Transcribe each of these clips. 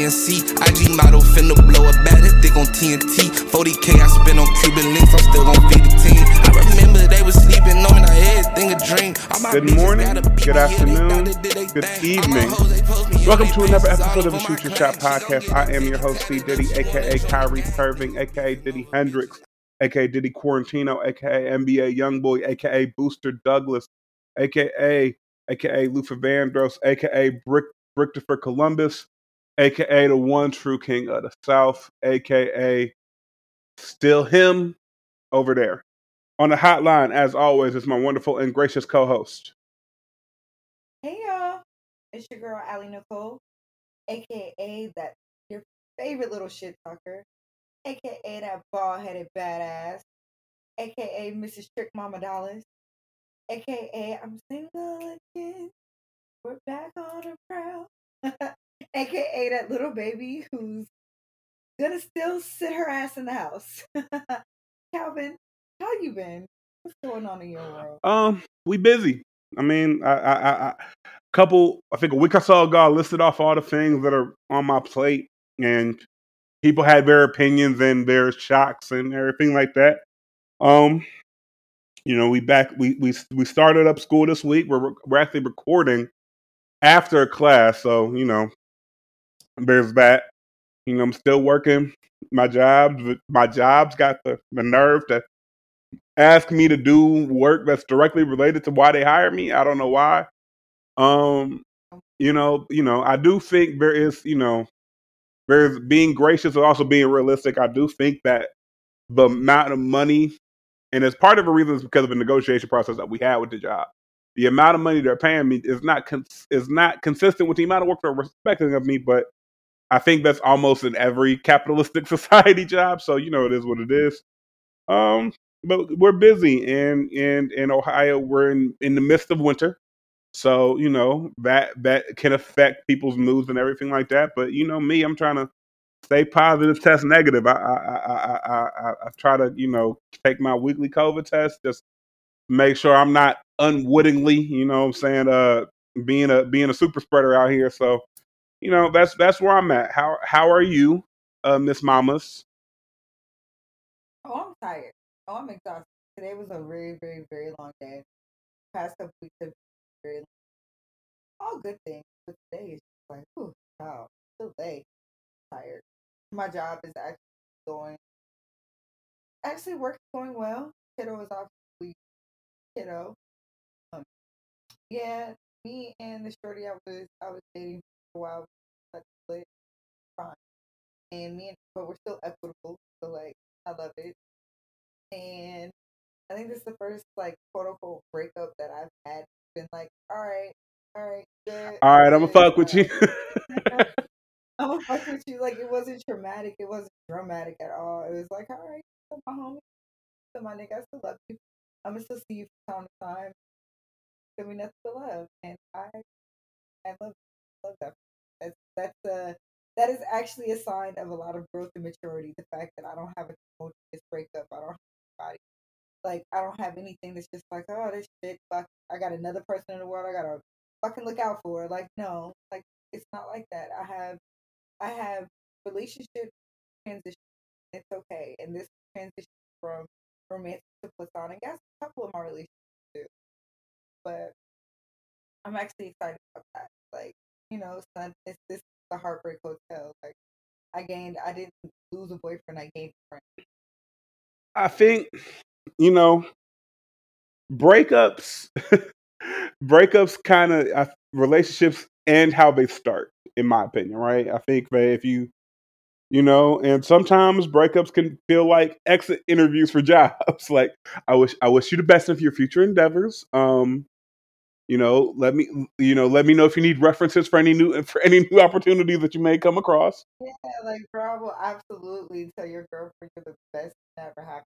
like a I mean a CNC. IG model finna blow a bad thick on TNT. 40k I spent on Cuban links, I'm still gon' feed the team. I remember they was sleeping on me, now everything a dream. Good morning, good afternoon, good evening. Welcome to another episode of the Shoot Your Shot podcast. I am your host, C. Diddy, aka Kyrie Irving, aka Diddy Hendrix, aka Diddy Quarantino, aka NBA Youngboy, aka Booster Douglas, aka aka Luther Vandross, aka Brick Christopher Columbus, aka the one true king of the South, aka still him over there. On the hotline, as always, is my wonderful and gracious co-host. Hey y'all, it's your girl Allie Nicole, aka that your favorite little shit talker, aka that bald headed badass, aka Mrs. Trick Mama Dallas, aka I'm single again. We're back on a prowl. aka that little baby who's gonna still sit her ass in the house. Calvin, how you been? What's going on in your world? Um, we busy. I mean, I, I, I, I couple. I think a week or so ago, I listed off all the things that are on my plate, and people had their opinions and their shocks and everything like that. Um, you know, we back. We we we started up school this week. We're we're actually recording after class, so you know, there's that. You know, I'm still working my job. My job's got the, the nerve to ask me to do work that's directly related to why they hired me. I don't know why. Um, you know, you know, I do think there is, you know, there's being gracious and also being realistic. I do think that the amount of money, and as part of the reason is because of the negotiation process that we had with the job. The amount of money they're paying me is not cons- is not consistent with the amount of work they're expecting of me, but I think that's almost in every capitalistic society job. So you know, it is what it is. Um, but we're busy, and in in Ohio, we're in in the midst of winter, so you know that that can affect people's moods and everything like that. But you know me, I'm trying to stay positive, test negative. I I I I, I, I try to you know take my weekly COVID test, just make sure I'm not unwittingly, you know, what I'm saying, uh, being a being a super spreader out here. So you know, that's that's where I'm at. How how are you, uh, Miss Mamas? Oh, I'm tired. Oh, I'm exhausted. Today was a very, very, very long day. Past couple weeks have been very long. All good things, but today is just like, whew, wow, still late. Tired. My job is actually going. Actually, work is going well. Kiddo is off week. Kiddo. Um, yeah, me and the shorty I was I was dating while like split fine. And me and but we're still equitable. So like I love it. And I think this is the first like quote unquote breakup that I've had. Been like, all right, all right, good. All right, I'm gonna fuck with you. I'm gonna fuck with you. Like it wasn't traumatic. It wasn't dramatic at all. It was like, all right, my homie, so my nigga, I still love you. I'm gonna still see you from time to time. Then we nothing but love, and I, I love, love that. That's that's a that is actually a sign of a lot of growth and maturity. The fact that I don't have a tumultuous breakup. I don't have anybody. Like I don't have anything that's just like, oh, this shit. Fuck. I got another person in the world. I gotta fucking look out for. Like no, like it's not like that. I have, I have relationship transition. It's okay, and this transition from romantic to platonic. That's a couple of my relationships too. But I'm actually excited about that. Like you know, son, it's this the heartbreak hotel. Like I gained, I didn't lose a boyfriend. I gained a friend. I think you know breakups. breakups kind of relationships and how they start, in my opinion. Right? I think that if you you know and sometimes breakups can feel like exit interviews for jobs like i wish i wish you the best of your future endeavors um you know let me you know let me know if you need references for any new for any new opportunities that you may come across. Yeah like bro will absolutely. Tell your girlfriend you're the best that ever happened.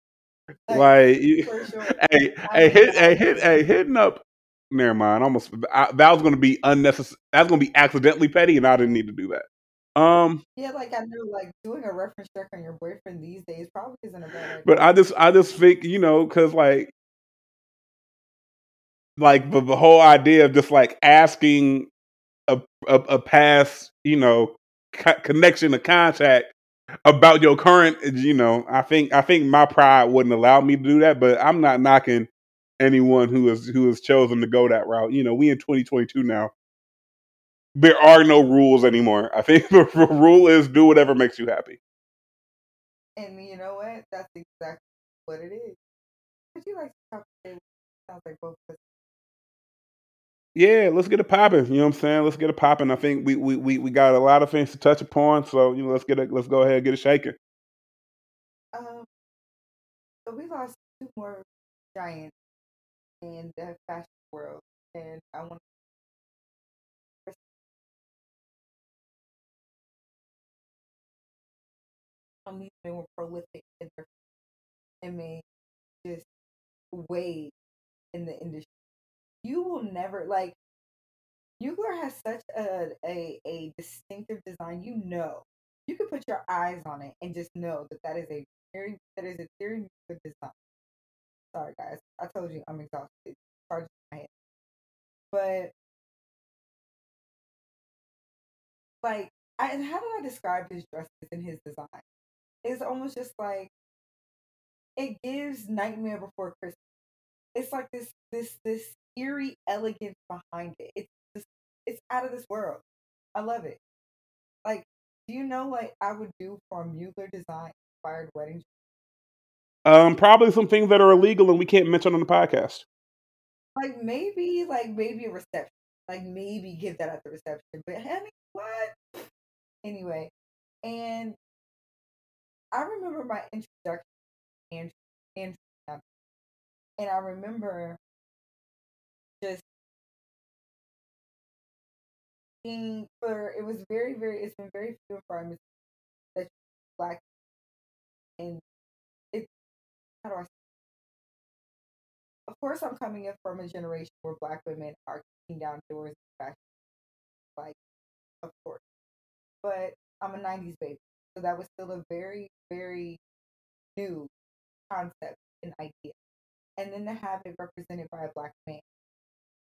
Like, like sure. hey hey hit hey hit hey hitting up never mind almost I, that was going to be unnecessary that's going to be accidentally petty and i didn't need to do that. Um yeah like i know like doing a reference check on your boyfriend these days probably isn't a bad idea. But i just i just think you know because like like the, the whole idea of just like asking a a, a past, you know, co- connection to contact about your current, eh, you know, I think I think my pride wouldn't allow me to do that, but I'm not knocking anyone who is who has chosen to go that route. You know, we in 2022 now. There are no rules anymore. I think the rule is do whatever makes you happy. And you know what? That's exactly what it is. Would you like to talk Sounds like both of us. Yeah, let's get it popping. You know what I'm saying? Let's get it popping. I think we, we we we got a lot of things to touch upon, so you know, let's get it. Let's go ahead and get it shaking. Um, so we lost two more giants in the fashion world, and I want to Some these men were prolific in their and made just waves in the industry. You will never like Mugler has such a, a a distinctive design. You know, you can put your eyes on it and just know that that is a very that is a very design. Sorry guys, I told you I'm exhausted. Charging my head, but like, I how did I describe his dresses and his design? It's almost just like it gives Nightmare Before Christmas. It's like this this this eerie elegance behind it. It's just it's out of this world. I love it. Like, do you know what I would do for a Mugler design inspired wedding? Um, probably some things that are illegal and we can't mention on the podcast. Like maybe, like maybe a reception. Like maybe give that at the reception. But honey, what? Anyway, and I remember my introduction and and and I remember just being for it was very very it's been very few and far that black and it how do I of course I'm coming in from a generation where black women are kicking down doors fashion like of course. But I'm a 90s baby so that was still a very very new concept and idea. And then to have it represented by a black man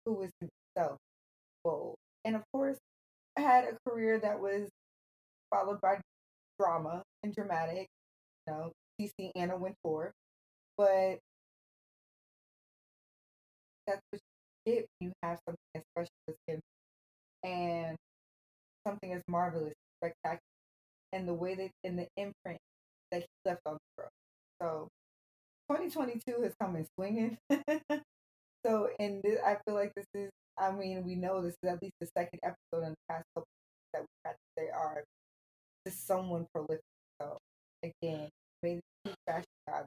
who was himself bold. And of course, I had a career that was followed by drama and dramatic, you know, CC Anna Wintour. But that's what you get when you have something as special as him and something as marvelous, spectacular, and the way that in the imprint that he left on the world. So 2022 has come in swinging. so, and this, I feel like this is, I mean, we know this is at least the second episode in the past couple that we've had to say are just someone prolific. So, again, maybe fashion god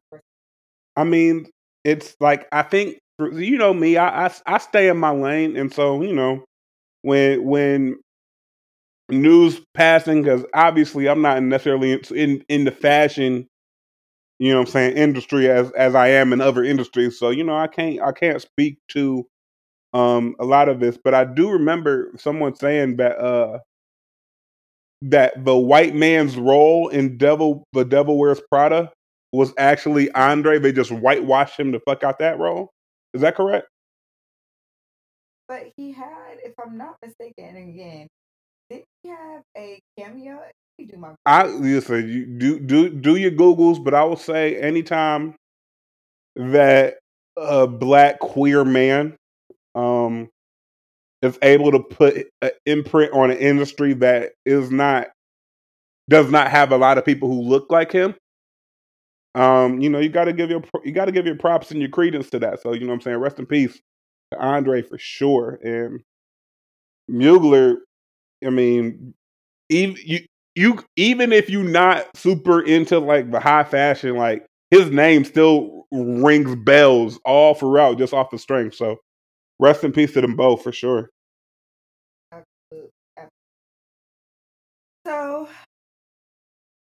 I mean, it's like I think you know me. I, I I stay in my lane, and so you know when when news passing because obviously I'm not necessarily in, in in the fashion you know what I'm saying, industry as as I am in other industries. So, you know, I can't I can't speak to um a lot of this, but I do remember someone saying that uh that the white man's role in Devil the Devil Wears Prada was actually Andre. They just whitewashed him to fuck out that role. Is that correct? But he had, if I'm not mistaken, again, did he have a cameo do my. I listen. You do do do your googles, but I will say anytime that a black queer man um is able to put an imprint on an industry that is not does not have a lot of people who look like him. Um, you know, you got to give your you got to give your props and your credence to that. So you know, what I'm saying, rest in peace to Andre for sure. And Mugler, I mean, even you you even if you're not super into like the high fashion, like his name still rings bells all throughout just off the strength. So rest in peace to them both for sure. So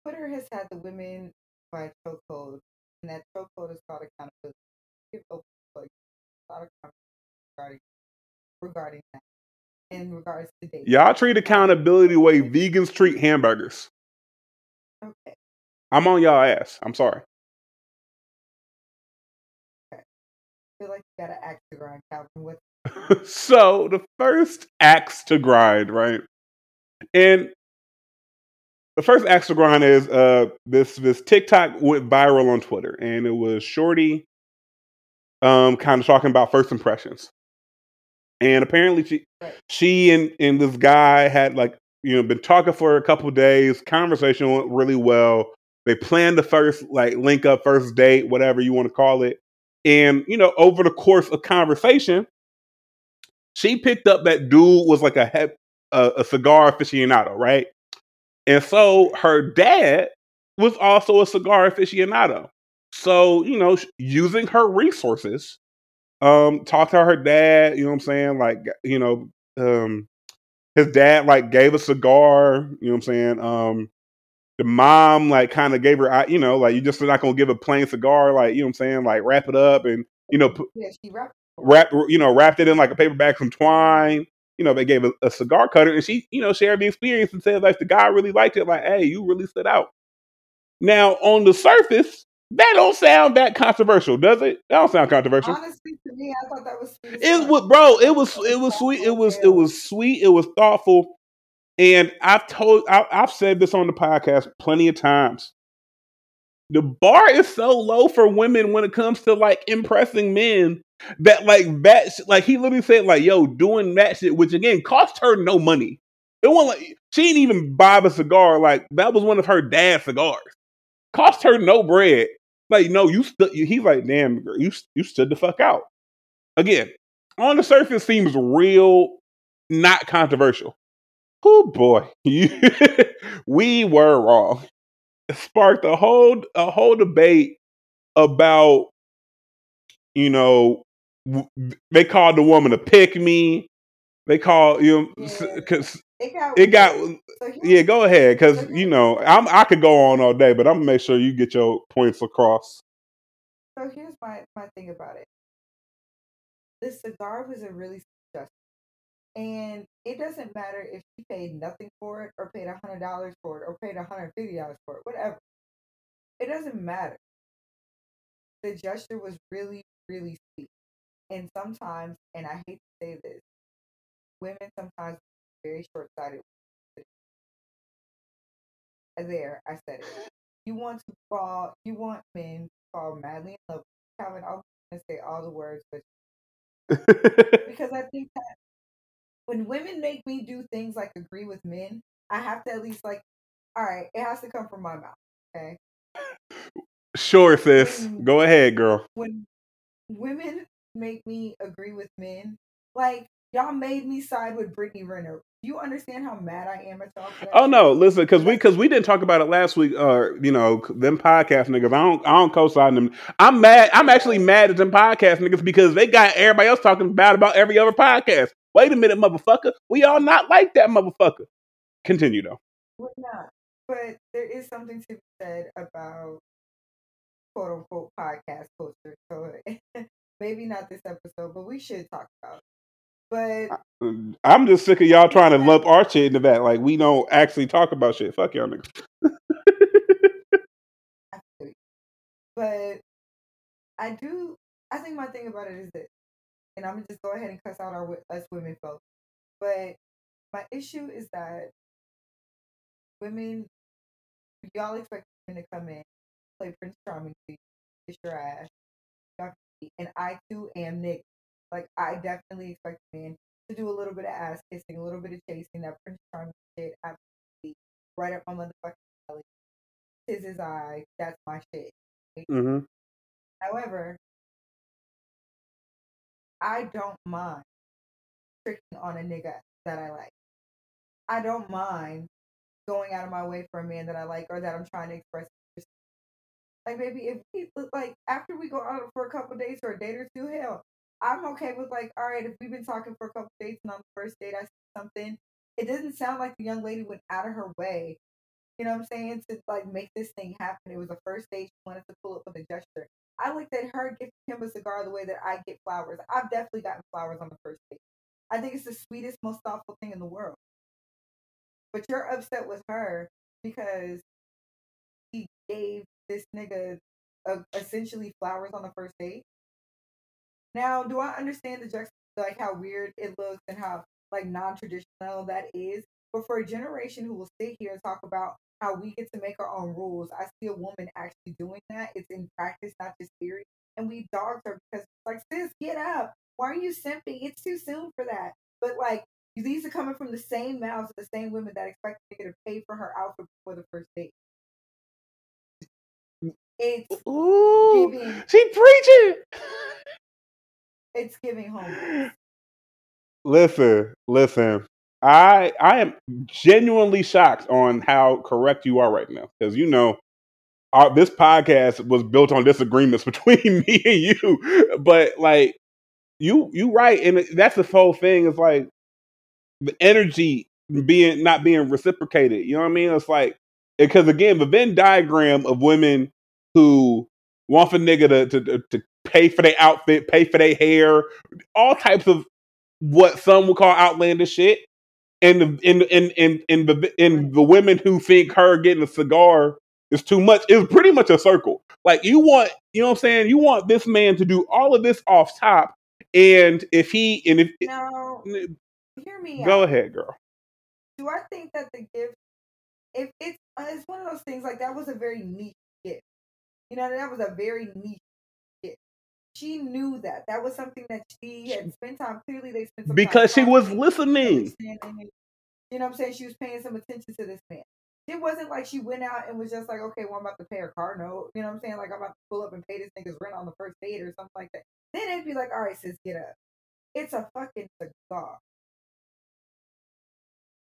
Twitter has had the women by chokehold, and that chokehold is called accountability. Give open a lot of regarding regarding that in regards to dating. Y'all treat accountability the way vegans treat hamburgers. Okay. I'm on y'all ass. I'm sorry. Okay. I feel like you gotta ask the ground, Calvin. What's so the first axe to grind, right? And the first axe to grind is uh this this TikTok went viral on Twitter, and it was Shorty um kind of talking about first impressions. And apparently she she and, and this guy had like you know been talking for a couple days. Conversation went really well. They planned the first like link up, first date, whatever you want to call it. And you know, over the course of conversation, she picked up that dude was like a a, a cigar aficionado, right? And so her dad was also a cigar aficionado. So you know, using her resources, um, talked to her dad. You know what I'm saying? Like you know, um, his dad like gave a cigar. You know what I'm saying? Um, the mom like kind of gave her, you know, like you just are not gonna give a plain cigar, like you know what I'm saying? Like wrap it up and you know put, Yeah, she rapped. wrap you know wrapped it in like a paper bag from twine you know they gave a, a cigar cutter and she you know shared the experience and said like the guy really liked it like hey you really stood out now on the surface that don't sound that controversial does it? That don't sound controversial. Honestly, to me, I thought that was sweet. it was bro it was it was sweet it was it was sweet it was thoughtful. And i've told I, i've said this on the podcast plenty of times. The bar is so low for women when it comes to like impressing men that like that sh- like he literally said like yo doing that shit which again cost her no money. It wasn't like she didn't even buy the cigar like that was one of her dad's cigars cost her no bread. Like no you stood he's like damn girl, you you stood the fuck out. Again on the surface seems real not controversial. Oh boy. We were wrong. Sparked a whole a whole debate about you know they called the woman a pick me they call you s- It got. it got. So yeah go ahead because you know i'm i could go on all day but i'm gonna make sure you get your points across So here's my my thing about it. This cigar was a really suggestion, and it doesn't matter if she paid nothing for it, or paid a hundred dollars for it, or paid a hundred fifty dollars for it, whatever. It doesn't matter. The gesture was really, really sweet, and sometimes, and I hate to say this, women sometimes very short sighted. There, I said it. You want to fall. You want men to fall madly in love. with. Calvin, I'm gonna say all the words, but because I think that when women make me do things like agree with men, I have to at least like, all right, it has to come from my mouth. Okay. sure sis go ahead girl When women make me agree with men, like y'all made me side with Brittany Renner. Do you understand how mad I am at y'all? Oh no, listen, because we because we didn't talk about it last week. Uh, you know, them podcast niggas. I don't I don't co-sign them. I'm mad. I'm actually mad at them podcast niggas because they got everybody else talking bad about every other podcast. Wait a minute, motherfucker. We all not like that motherfucker. Continue though. We're not. But there is something to be said about quote unquote podcast culture. So maybe not this episode, but we should talk about it. But I'm just sick of y'all trying to lump our shit into that. Like we don't actually talk about shit. Fuck y'all niggas. I feel you. But I do. I think my thing about it is this, and I'm gonna just go ahead and cuss out our us women folks. But my issue is that women, y'all expect women to come in, play Prince Charming kiss your ass, y'all can see- and I too am Nick. Like I definitely expect men to do a little bit of ass kissing, a little bit of chasing, that Prince Charming shit, absolutely, right up my motherfucking belly. Tis his eye, that's my shit. Mm-hmm. However, I don't mind tricking on a nigga that I like. I don't mind going out of my way for a man that I like or that I'm trying to express. Like maybe if we like after we go out for a couple days or a date or two, hell, I'm okay with like, all right, if we've been talking for a couple dates and on the first date I see something, it doesn't sound like the young lady went out of her way you know what I'm saying, to like make this thing happen. It was a first date. She wanted to pull up with a gesture. I looked at her gifting him a cigar the way that I get flowers. I've definitely gotten flowers on the first date. I think it's the sweetest, most thoughtful thing in the world. But you're upset with her because he gave this nigga essentially flowers on the first date. Now, do I understand the juxt- like how weird it looks and how like non-traditional that is. But for a generation who will sit here and talk about how we get to make our own rules, I see a woman actually doing that. It's in practice, not just theory. And we dogged her because like, sis, get up. Why are you simping? It's too soon for that. But like these are coming from the same mouths of the same women that expect to get to pay for her outfit before the first date. Mm. It's Ooh, giving she preaching. it's giving home. Listen, listen. I I am genuinely shocked on how correct you are right now because you know our, this podcast was built on disagreements between me and you, but like you you right, and that's the whole thing. Is like the energy being not being reciprocated. You know what I mean? It's like because again, the Venn diagram of women who want for nigga to, to to pay for their outfit, pay for their hair, all types of what some would call outlandish shit. And the and and and the and the women who think her getting a cigar is too much is pretty much a circle. Like you want, you know what I'm saying? You want this man to do all of this off top, and if he and if Now, hear me go out. ahead, girl. Do I think that the gift, if it's uh, it's one of those things like that was a very neat gift. You know, that was a very niche gift. She knew that that was something that she had spent time. Clearly, they spent some time Because she was listening. You know what I'm saying? She was paying some attention to this man. It wasn't like she went out and was just like, okay, well, I'm about to pay her car note. You know what I'm saying? Like, I'm about to pull up and pay this nigga's rent on the first date or something like that. Then it'd be like, all right, sis, get up. It's a fucking cigar.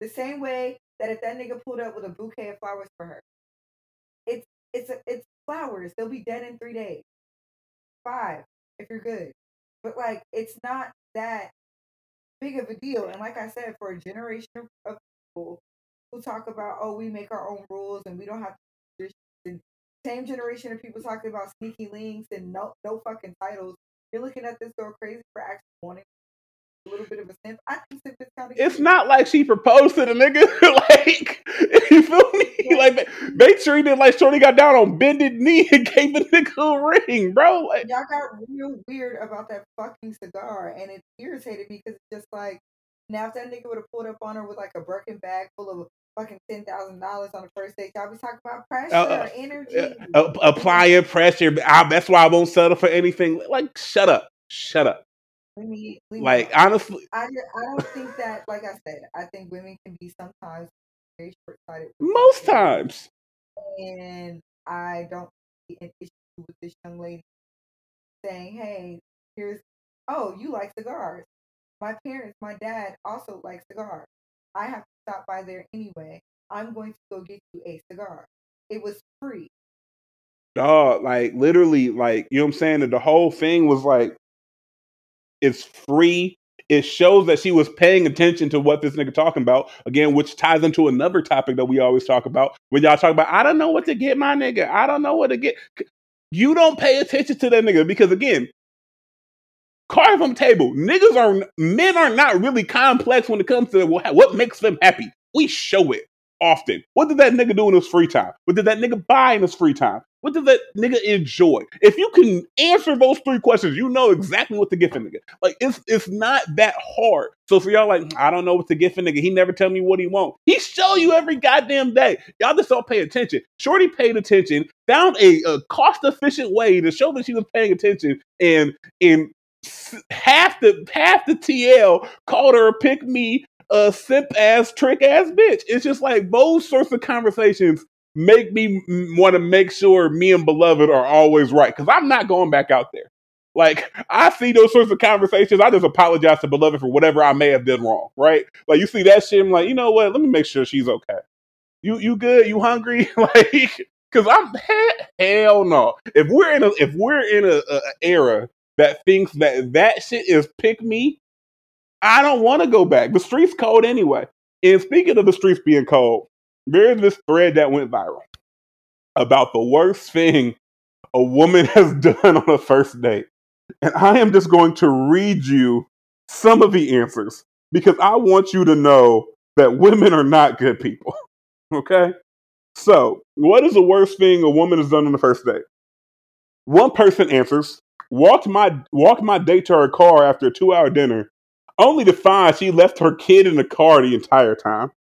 The same way that if that nigga pulled up with a bouquet of flowers for her, it's it's a, it's flowers. They'll be dead in three days, five if you're good. But like, it's not that big of a deal. And like I said, for a generation of, people who talk about, oh, we make our own rules and we don't have and same generation of people talking about sneaky links and no no fucking titles. You're looking at this girl crazy for actually wanting a little bit of a simp. I think simp is kind of It's not like she proposed to the nigga. like, you feel me? Yeah. Like, they, they treated like Shorty got down on bended knee and gave the nigga a ring, bro. Like, y'all got real weird about that fucking cigar, and it irritated me because it's just like now if that nigga would have pulled up on her with like a Birkin bag full of fucking ten thousand dollars on the first date, y'all be talking about pressure, uh, energy. uh, applying pressure. I, that's why I won't settle for anything. Like, shut up. Shut up. Leave me, leave me Like, honestly, I I don't think that, like I said, I think women can be sometimes very short sighted. most times. and I don't see an issue with this young lady saying, "Hey, here's oh, you like cigars. My parents, my dad also likes cigars. I have to stop by there anyway. I'm going to go get you a cigar. It was free. Dog, like literally, like you know what I'm saying. The whole thing was like, it's free. It shows that she was paying attention to what this nigga talking about again, which ties into another topic that we always talk about. When y'all talk about, I don't know what to get my nigga. I don't know what to get. You don't pay attention to that nigga because again, cards on table. Niggas are men are not really complex when it comes to what makes them happy. We show it often. What did that nigga do in his free time? What did that nigga buy in his free time? What does that nigga enjoy? If you can answer those three questions, you know exactly what to give a nigga. Like it's it's not that hard. So for y'all, like I don't know what to give a nigga. He never tell me what he want. He show you every goddamn day. Y'all just don't pay attention. Shorty paid attention, found a, a cost efficient way to show that she was paying attention, and and half the half the TL called her a pick me a simp ass trick ass bitch. It's just like those sorts of conversations make me want to make sure me and beloved are always right because I'm not going back out there. Like I see those sorts of conversations, I just apologize to beloved for whatever I may have done wrong. Right? Like you see that shit, I'm like, you know what? Let me make sure she's okay. You you good? You hungry? like because I'm he- hell no. If we're in a if we're in a a era that thinks that that shit is pick me, I don't want to go back. The streets cold anyway. And speaking of the streets being cold, there's this thread that went viral about the worst thing a woman has done on a first date. And I am just going to read you some of the answers because I want you to know that women are not good people. Okay? So, what is the worst thing a woman has done on the first date? One person answers, walked my walked my date to her car after a two hour dinner Only to find she left her kid in the car the entire time.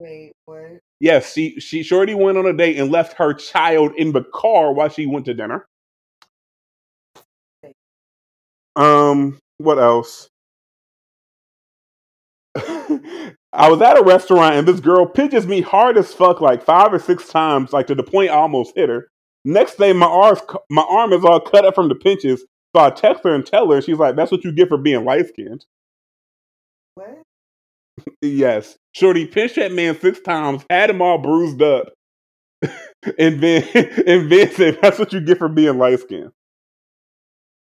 Wait, what? Yes, she she Shorty went on a date and left her child in the car while she went to dinner. Um, what else? I was at a restaurant and this girl pitches me hard as fuck like five or six times, like to the point I almost hit her. Next day, my arm my arm is all cut up from the pinches. So I text her and tell her, and she's like, "That's what you get for being light skinned." What? Yes, Shorty pinched that man six times, had him all bruised up, and then and then said, "That's what you get for being light skinned."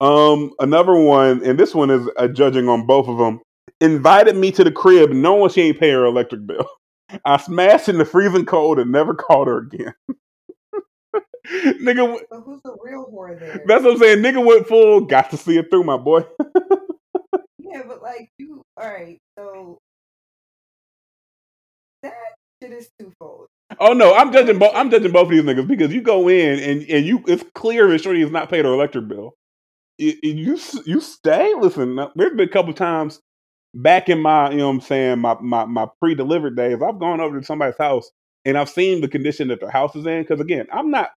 Um, another one, and this one is uh, judging on both of them. Invited me to the crib, knowing she ain't pay her electric bill. I smashed in the freezing cold and never called her again. Nigga, But who's the real whore there? that's what I'm saying. Nigga went full, got to see it through, my boy. yeah, but like you, all right. So shit is twofold. Oh no, I'm judging both. I'm judging both of these niggas because you go in and and you it's clear that Shorty has not paid her electric bill. You you, you stay. Listen, there's been a couple times back in my you know what I'm saying my my my pre-delivered days. I've gone over to somebody's house and I've seen the condition that their house is in. Because again, I'm not.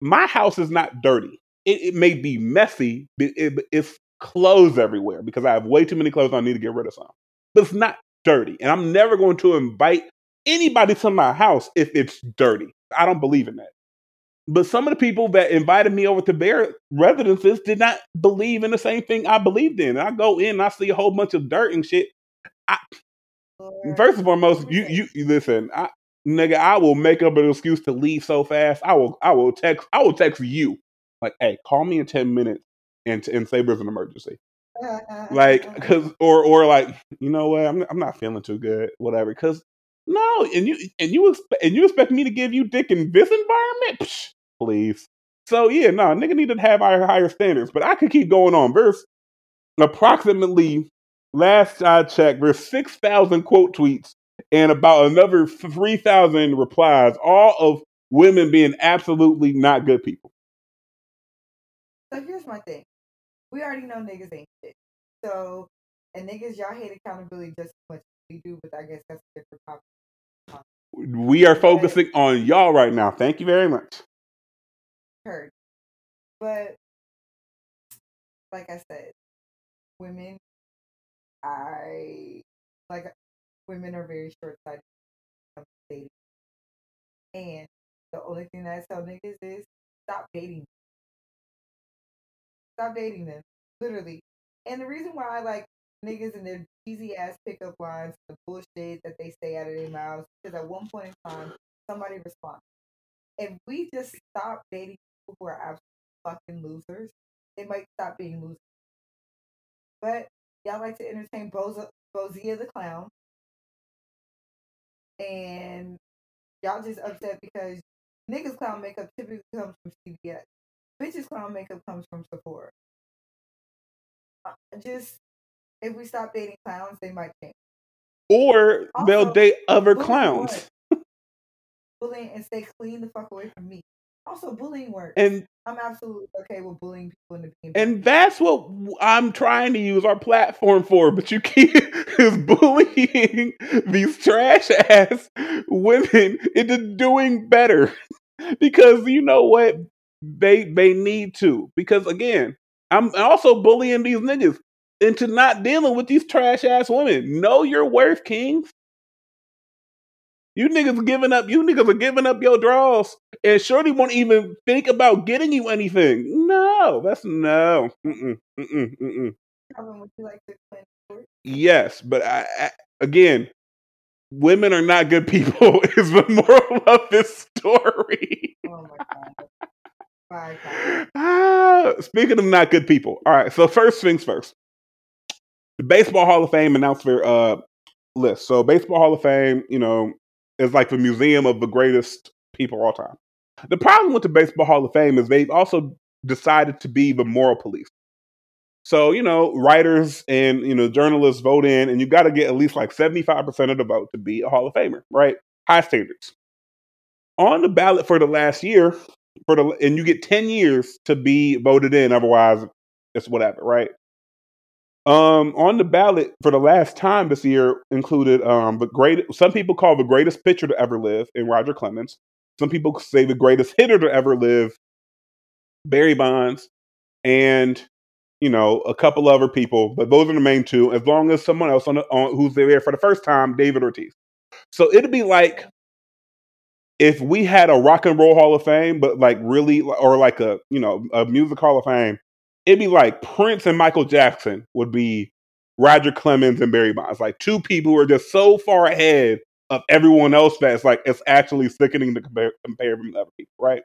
My house is not dirty. It, it may be messy. But it, it's clothes everywhere because I have way too many clothes. I need to get rid of some. But it's not dirty, and I'm never going to invite anybody to my house if it's dirty. I don't believe in that. But some of the people that invited me over to their residences did not believe in the same thing I believed in. And I go in and I see a whole bunch of dirt and shit. Lord, First and foremost, you you, you listen, I, nigga, I will make up an excuse to leave so fast. I will I will text I will text you like, hey, call me in ten minutes and and say there's an emergency. like because or or like you know what I'm I'm not feeling too good whatever because no and you and you expect and you expect me to give you dick in this environment Psh, please so yeah no nigga need to have higher higher standards but I could keep going on there's approximately last I checked there's six thousand quote tweets and about another three thousand replies all of women being absolutely not good people So here's my thing. We already know niggas ain't shit. So and niggas, y'all hate accountability just as much as we do, but I guess that's a different topic. We are focusing on y'all right now thank you very much Heard. But like I said, women I like women are very short sighted when it comes to dating. And the only thing that I tell niggas is stop dating. Stop dating them. Literally. And the reason why I like niggas and their cheesy ass pickup lines, the bullshit that they say out of their mouths, because at one point in time, somebody responds. If we just stop dating people who are absolute fucking losers, they might stop being losers. But y'all like to entertain Bozo, Bozia the clown. And y'all just upset because niggas clown makeup typically comes from CVS. Bitches clown makeup comes from Sephora. Just if we stop dating clowns, they might change. or they'll date other clowns bullying and stay clean the fuck away from me. Also, bullying works. and I'm absolutely okay with bullying people into being and that's what I'm trying to use our platform for. But you keep is bullying these trash ass women into doing better because you know what they they need to. Because again, I'm also bullying these niggas into not dealing with these trash ass women. Know your worth, kings. You niggas giving up. You niggas are giving up your draws, and Shorty won't even think about getting you anything. No, that's no. Mm-mm, mm-mm, mm-mm. Calvin, would you like to explain? Yes, but I, I, again, women are not good people. Is the moral of this story. Oh my god. Bye, Calvin. ah, speaking of not good people, all right. So first things first, the Baseball Hall of Fame announced their uh, list. So Baseball Hall of Fame, you know, is like the museum of the greatest people all time. The problem with the Baseball Hall of Fame is they've also decided to be the moral police. So, you know, writers and, you know, journalists vote in, and you got to get at least like 75% of the vote to be a Hall of Famer, right? High standards. On the ballot for the last year, for the and you get 10 years to be voted in, otherwise it's whatever, right? Um, on the ballot for the last time this year included um the great. Some people call the greatest pitcher to ever live in Roger Clemens. Some people say the greatest hitter to ever live, Barry Bonds, and you know a couple other people. But those are the main two. As long as someone else on, the, on who's there for the first time, David Ortiz. So it'd be like if we had a rock and roll Hall of Fame, but like really, or like a you know a music Hall of Fame, it'd be like Prince and Michael Jackson would be Roger Clemens and Barry Bonds, like two people who are just so far ahead of everyone else that it's like it's actually sickening to compare, compare them to other people, right?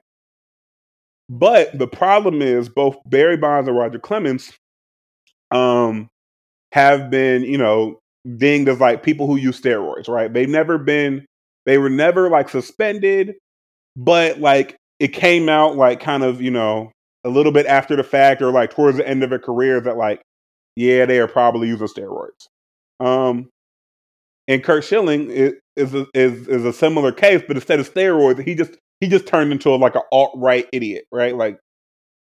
But the problem is both Barry Bonds and Roger Clemens um have been, you know, dinged as like people who use steroids, right? They've never been they were never like suspended, but like it came out like kind of, you know, a little bit after the fact or like towards the end of their career that like, yeah, they are probably using steroids. Um and Curt Schilling is is a, is, is a similar case, but instead of steroids, he just he just turned into a, like an alt right idiot, right? Like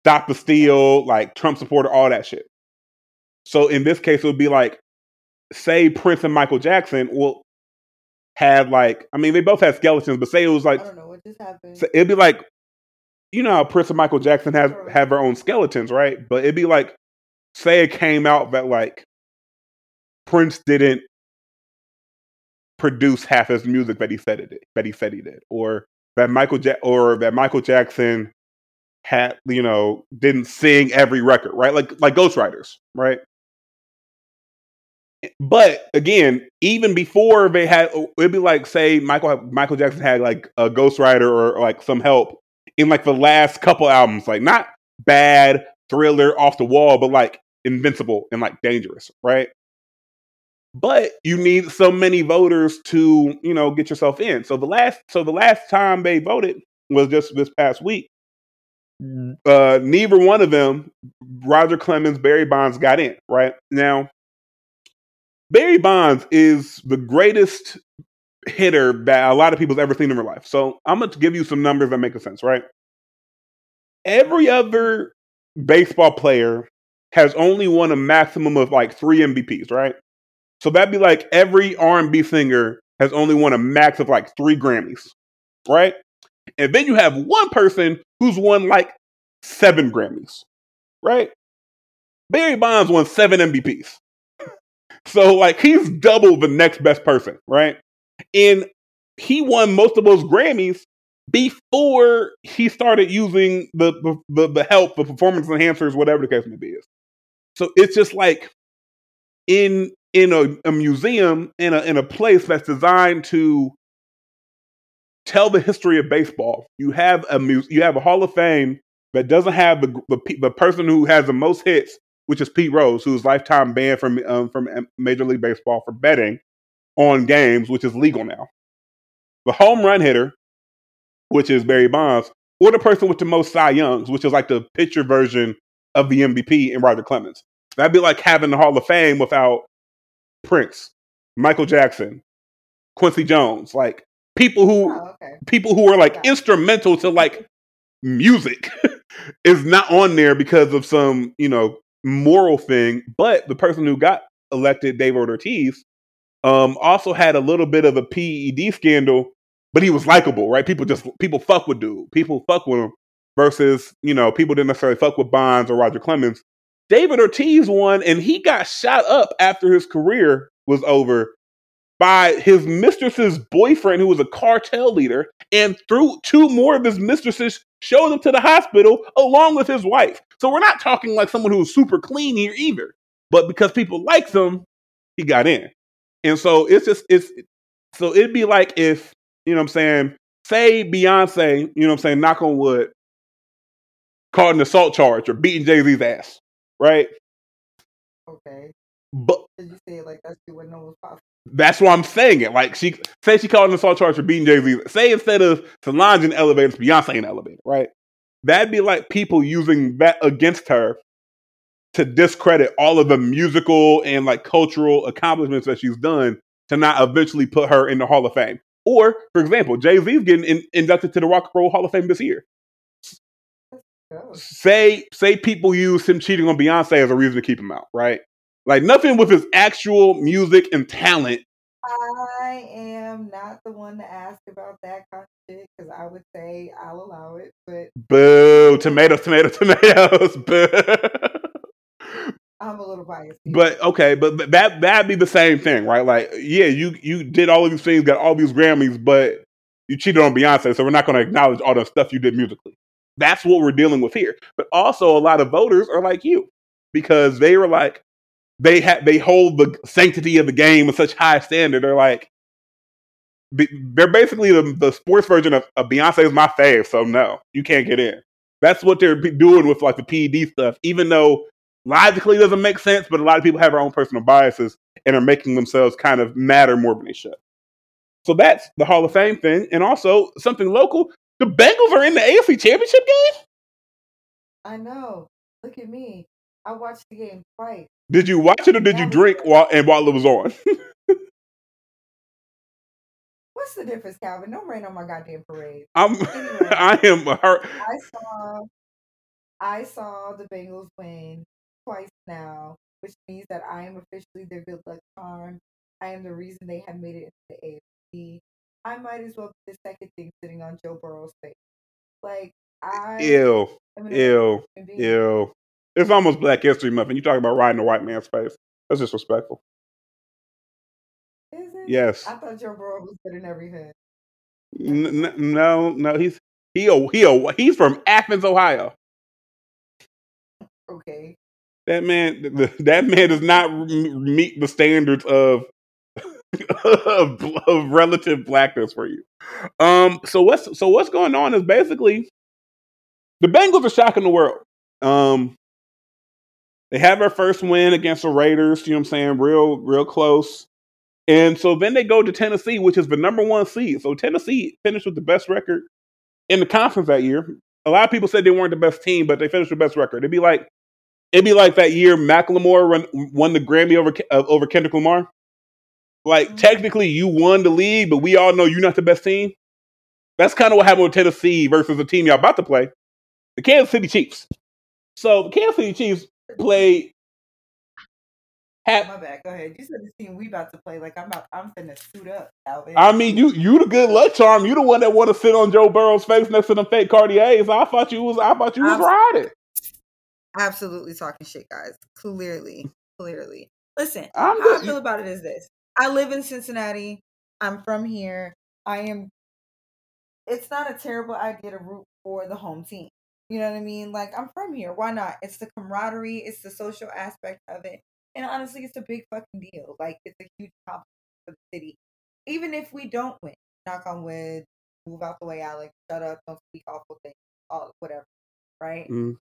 stop the steal, like Trump supporter, all that shit. So in this case, it would be like, say Prince and Michael Jackson will have like, I mean, they both have skeletons, but say it was like, I don't know what just happened. so it'd be like, you know, how Prince and Michael Jackson have have their own skeletons, right? But it'd be like, say it came out that like Prince didn't produce half his music that he said it did, that he said he did, or that Michael ja- or that Michael Jackson had, you know, didn't sing every record, right? Like like ghostwriters, right? But again, even before they had, it'd be like say Michael Michael Jackson had like a ghostwriter or like some help in like the last couple albums, like not bad, thriller, off the wall, but like invincible and like dangerous, right? But you need so many voters to, you know, get yourself in. So the last so the last time they voted was just this past week. Uh neither one of them, Roger Clemens, Barry Bonds got in, right? Now Barry Bonds is the greatest hitter that a lot of people's ever seen in their life. So I'm going to give you some numbers that make a sense, right? Every other baseball player has only won a maximum of like three MVPs, right? So that'd be like every R&B singer has only won a max of like three Grammys, right? And then you have one person who's won like seven Grammys, right? Barry Bonds won seven MVPs. So like he's double the next best person, right? And he won most of those Grammys before he started using the the, the, help, the performance enhancers, whatever the case may be. So it's just like in in a, a museum in a in a place that's designed to tell the history of baseball. You have a mu- you have a Hall of Fame that doesn't have the, the the person who has the most hits, which is Pete Rose, who's lifetime banned from um, from Major League Baseball for betting on games, which is legal now. The home run hitter, which is Barry Bonds, or the person with the most Cy Youngs, which is like the pitcher version of the MVP in Roger Clemens. That'd be like having the Hall of Fame without Prince, Michael Jackson, Quincy Jones, like people who Oh, okay. people who are like it. instrumental to like music is not on there because of some you know moral thing. But the person who got elected, David Ortiz, um, also had a little bit of a PED scandal, but he was likable, right? People just people fuck with dude, people fuck with him. Versus, you know, people didn't necessarily fuck with Bonds or Roger Clemens. David Ortiz won, and he got shot up after his career was over by his mistress's boyfriend, who was a cartel leader, and threw two more of his mistresses, showed them to the hospital along with his wife. So we're not talking like someone who's super clean here either. But because people liked him, he got in. And so it's just it's so it'd be like if, you know what I'm saying, say Beyonce, you know what I'm saying, knock on wood, caught an assault charge or beating Jay-Z's ass, right? Okay. But Did you say it like that? You wouldn't was possible. That's why I'm saying it. Like she say she called an assault charge for beating Jay Z. Say instead of Solange in elevator, it's Beyonce in elevator, right? That'd be like people using that against her to discredit all of the musical and like cultural accomplishments that she's done to not eventually put her in the Hall of Fame. Or, for example, Jay Z getting in, inducted to the Rock and Roll Hall of Fame this year. Say say people use him cheating on Beyonce as a reason to keep him out, right? Like nothing with his actual music and talent. I am not the one to ask about that kind of shit because I would say I'll allow it, but Boo! Tomato, tomato, tomatoes. Boo! I'm a little biased. But okay, but but that that'd be the same thing, right? Like, yeah, you you did all of these things, got all these Grammys, but you cheated on Beyonce, so we're not going to acknowledge all the stuff you did musically. That's what we're dealing with here. But also, a lot of voters are like you because they were like, they have they hold the sanctity of the game in such high standard. They're like, they're basically the, the sports version of, of Beyonce is my fave, so no, you can't get in. That's what they're doing with like the PED stuff, even though logically doesn't make sense. But a lot of people have their own personal biases and are making themselves kind of matter more than they should. So that's the Hall of Fame thing, and also something local. The Bengals are in the AFC Championship game. I know. Look at me. I watched the game twice. Did you watch it or did you drink while and while it was on? What's the difference, Calvin? Don't rain on my goddamn parade. I'm Anyway, I am hurt. I saw I saw the Bengals win twice now, which means that I am officially their good luck charm. I am the reason they have made it into the AFC. I might as well be the second thing sitting on Joe Burrow's face. Like I Ew, ew, ew. It's almost Black History Month, and you talk about riding a white man's face. That's disrespectful. Is it? Yes. I thought Joe Burrow was good in everything. N- no, no, he's he a, he a, he's from Athens, Ohio. Okay. That man, th- that man does not meet the standards of of, of relative blackness for you. Um, so what's so what's going on is basically the Bengals are shocking the world. Um, they have their first win against the Raiders. You know what I'm saying? Real, real close. And so then they go to Tennessee, which is the number one seed. So Tennessee finished with the best record in the conference that year. A lot of people said they weren't the best team, but they finished with the best record. It'd be like it'd be like that year Macklemore run, won the Grammy over uh, over Kendrick Lamar. Like Mhm. technically, you won the league, but we all know you're not the best team. That's kind of what happened with Tennessee versus the team y'all about to play, the Kansas City Chiefs. So the Kansas City Chiefs played. Had, My bad. Go ahead. You said the team we about to play. Like I'm about. I'm finna suit up, Alvin. I mean, you you the good luck charm. You the one that want to sit on Joe Burrow's face next to them fake Cartiers. I thought you was. I thought you was I'm- riding. Absolutely talking shit, guys. Clearly, clearly. Listen, I'm how I good. feel about it is this: I live in Cincinnati. I'm from here. I am. It's not a terrible idea to root for the home team. You know what I mean? Like I'm from here. Why not? It's the camaraderie. It's the social aspect of it. And honestly, it's a big fucking deal. Like it's a huge compliment for the city. Even if we don't win, knock on wood, move out the way, Alex. Shut up. Don't speak awful things. All whatever. Right? Mm.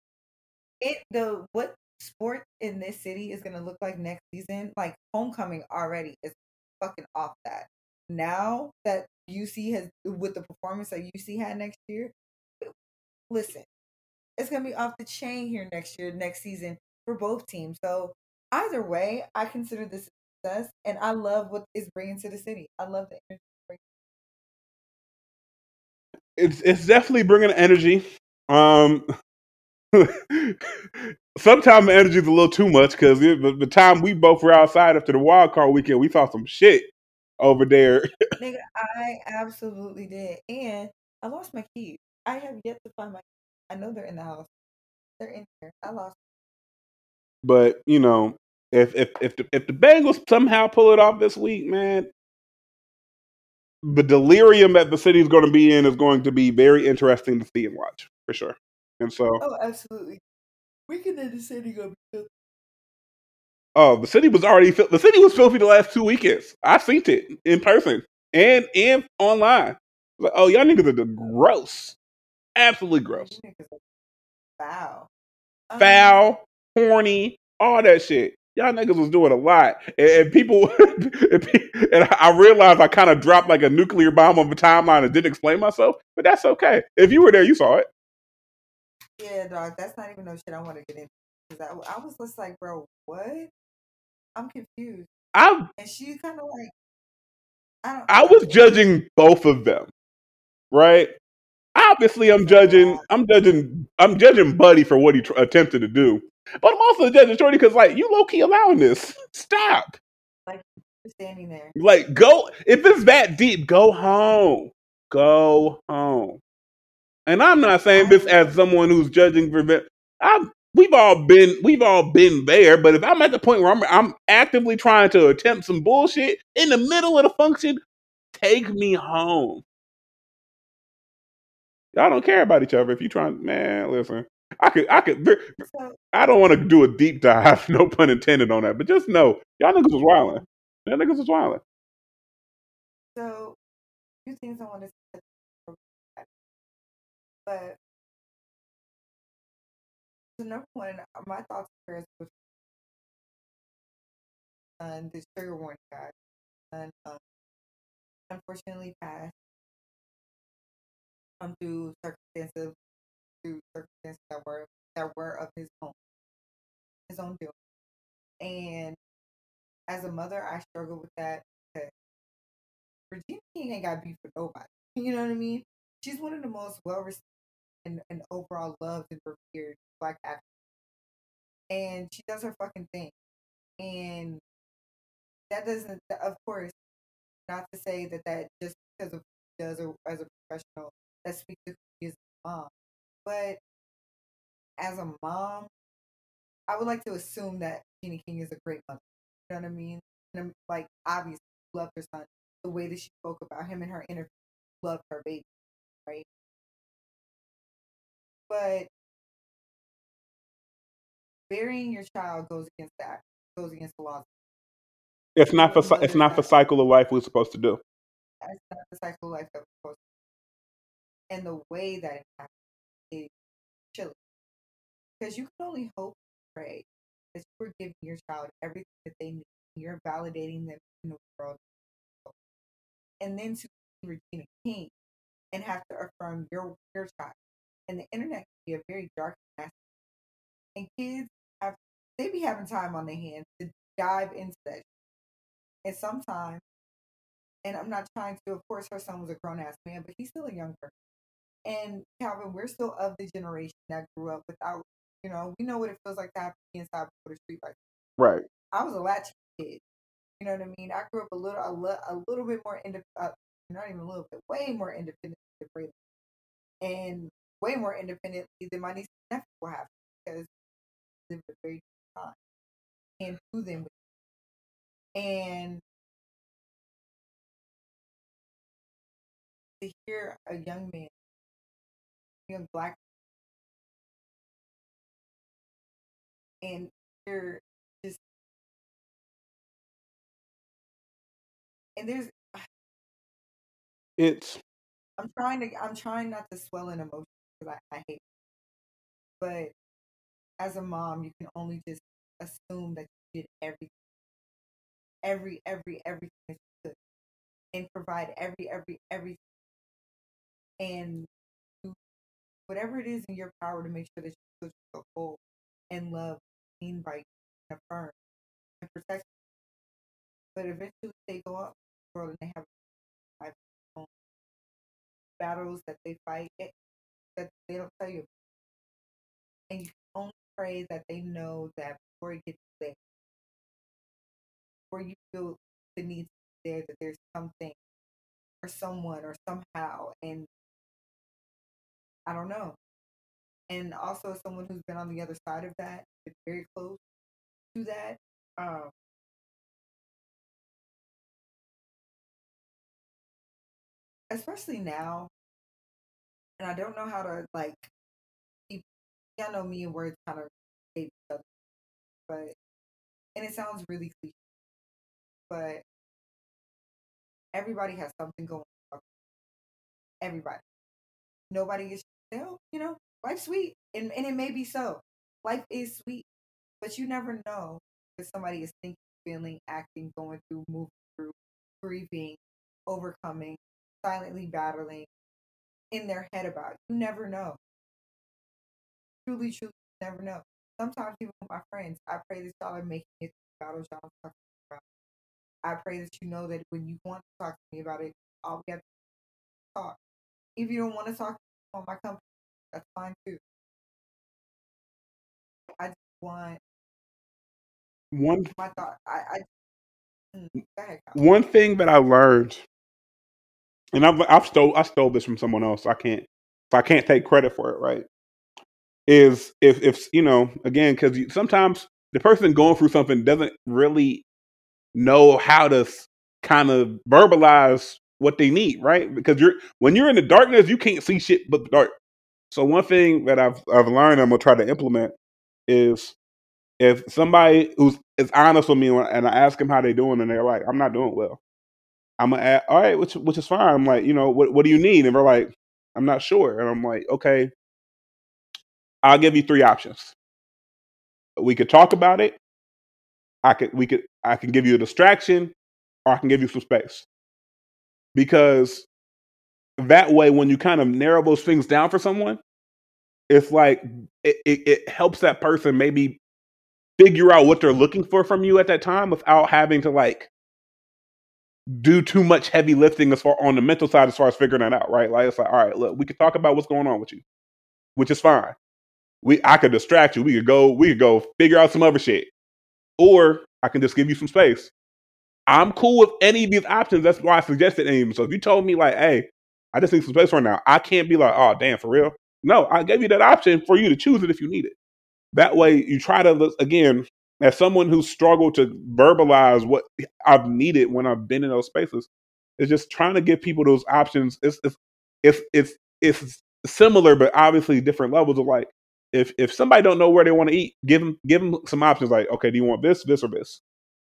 It the what sport in this city is gonna look like next season, like homecoming already is fucking off that. Now that UC has with the performance that UC had next year, listen, it's gonna be off the chain here next year, next season for both teams. So either way, I consider this a success, and I love what it's bringing to the city. I love the energy. It's it's definitely bringing energy. Um, sometimes the energy is a little too much because the, the time we both were outside after the wild card weekend, we saw some shit over there. Nigga, I absolutely did, and I lost my keys. I have yet to find my. keys. I know they're in the house. They're in here. I lost. But you know, if if if the, if the Bengals somehow pull it off this week, man, the delirium that the city's going to be in is going to be very interesting to see and watch for sure. And so, Oh, absolutely. Weekend in the city filthy. oh, the city was already fil- the city was filthy the last two weekends. I've seen it in person and and online. Like, oh, y'all niggas are the gross, absolutely gross, are Foul. Um, horny, all that shit. Y'all niggas was doing a lot, and, and people, and, and I realized I kind of dropped like a nuclear bomb on the timeline and didn't explain myself, but that's okay. If you were there, you saw it. Yeah, dog. That's not even no shit I want to get into. 'Cause I, I was just like, bro, what? I'm confused. I'm And she kind of like, I don't. I was judging both of them, right? Obviously, I'm judging. I'm judging. I'm judging Buddy for what he tr- attempted to do. But I'm also judging Shorty because like you low key allowing this. Stop. Like standing there. Like go if it's that deep, go home. Go home. And I'm not saying this as someone who's judging for that. I'm we've all been we've all been there, but if I'm at the point where I'm I'm actively trying to attempt some bullshit in the middle of the function, take me home. Y'all don't care about each other if you trying man, listen. I could I could I don't want to do a deep dive, no pun intended on that, but just know y'all niggas was wilding. Y'all niggas was wilding. so things I want to but so number one, my thoughts and prayers with um, this trigger warning guy, and um, unfortunately passed um through circumstances through circumstances that were that were of his own his own doing. And as a mother, I struggle with that because Regina King ain't got beef with nobody. You know what I mean? She's one of the most well received and, and overall loved and revered black actors. And she does her fucking thing. And that doesn't, of course, not to say that that just because of does as a professional, that speaks to who as a mom. But as a mom, I would like to assume that Regina King is a great mother. You know what I mean? And I'm like, obviously, loved her son. The way that she spoke about him in her interview, loved her baby, right? But burying your child goes against that, goes against the laws. It's not for it's not for cycle of life we're supposed to do. That's not the cycle of life that we're supposed to. do. And the way that it happens is chilling. Because you can only hope and pray that you are giving your child everything that they need. You're validating them in the world. And then to be Regina King and have to affirm your your child. And the internet can be a very dark and nasty. And kids have they be having time on their hands to dive into that. And sometimes and I'm not trying to, of course, her son was a grown ass man, but he's still a young person. And Calvin, we're still of the generation that grew up without, you know, we know what it feels like to have to be inside before the street lights. Right. I was a latchkey kid. You know what I mean? I grew up a little, a, li- a little bit more independent, uh, not even a little bit, way more independent and way more independently than my niece and nephew will have because they lived a very time and to them. And to hear a young man, young black, and hear just, and there's, It's I'm trying to, I'm trying not to swell in emotion because I, I hate, it. but as a mom, you can only just assume that you did everything, every, every, everything that you could, and provide every, every, everything, and do whatever it is in your power to make sure that you feel whole and love, seen by you, and affirmed and protect. But eventually, they go out in the world and they have battles that they fight that they don't tell you. about. And you can only pray that they know that before it gets there, before you feel the need to be there, that there's something or someone or somehow. And I don't know. And also, someone who's been on the other side of that, been very close to that. Um, especially now, and I don't know how to like keep. Y'all know me and words kind of hate each other, but and it sounds really cliche, but everybody has something going on. Everybody, nobody is still, you know, life's sweet, and and it may be so. Life is sweet, but you never know if somebody is thinking, feeling, acting, going through, moving through, grieving, overcoming, silently battling in their head about. it. You never know. Truly, truly, never know. Sometimes even with my friends, I pray that y'all are making it through battles y'all talking about. I pray that you know that when you want to talk to me about it, all we have to talk. If you don't want to talk on my company, that's fine too. I just want One my thought. I, I mm. One thing that I learned, and I've I've stole I stole this from someone else. I can't so I can't take credit for it. Right? Is if if you know again because sometimes the person going through something doesn't really know how to kind of verbalize what they need, right? Because you're when you're in the darkness, you can't see shit but the dark. So one thing that I've I've learned, I'm gonna try to implement is if somebody who's is honest with me and I ask them how they're doing and they're like, I'm not doing well. I'm gonna ask, all right, which which is fine. I'm like, you know, what what do you need? And they're like, I'm not sure. And I'm like, okay, I'll give you three options. We could talk about it. I could we could I can give you a distraction or I can give you some space. Because that way when you kind of narrow those things down for someone, it's like it, it, it helps that person maybe figure out what they're looking for from you at that time without having to like do too much heavy lifting as far on the mental side as far as figuring that out, right? Like it's like, all right, look, we can talk about what's going on with you, which is fine. We I could distract you. We could go, we could go figure out some other shit. Or I can just give you some space. I'm cool with any of these options. That's why I suggested any of them. So if you told me like, hey, I just need some space right now, I can't be like, oh damn, for real. No, I gave you that option for you to choose it if you need it. That way you try to again, as someone who struggled to verbalize what I've needed when I've been in those spaces, is just trying to give people those options. It's it's it's it's, it's similar, but obviously different levels of like if if somebody don't know where they want to eat, give them give them some options. Like, okay, do you want this, this, or this?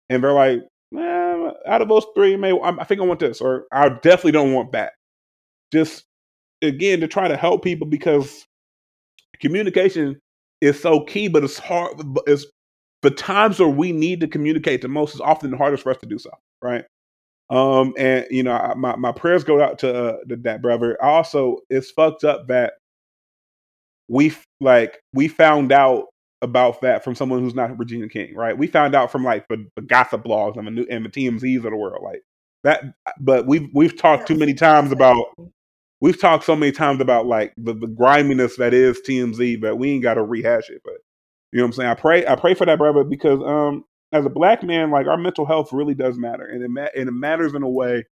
And they're like, eh, out of those three, may I think I want this, or I definitely don't want that. Just again to try to help people because communication is so key, but it's hard. It's the times where we need to communicate the most is often the hardest for us to do so, right? Um, and you know, I- my my prayers go out to uh, that brother. Also, it's fucked up that we like we found out about that from someone who's not Regina King, right? We found out from like the, the gossip blogs and the new and the TMZs of the world, like that. But we've we've talked too many times about we've talked so many times about like the, the griminess that is TMZ, but we ain't got to rehash it. But you know what I'm saying? I pray I pray for that brother because um as a black man, like our mental health really does matter, and it ma- and it matters in a way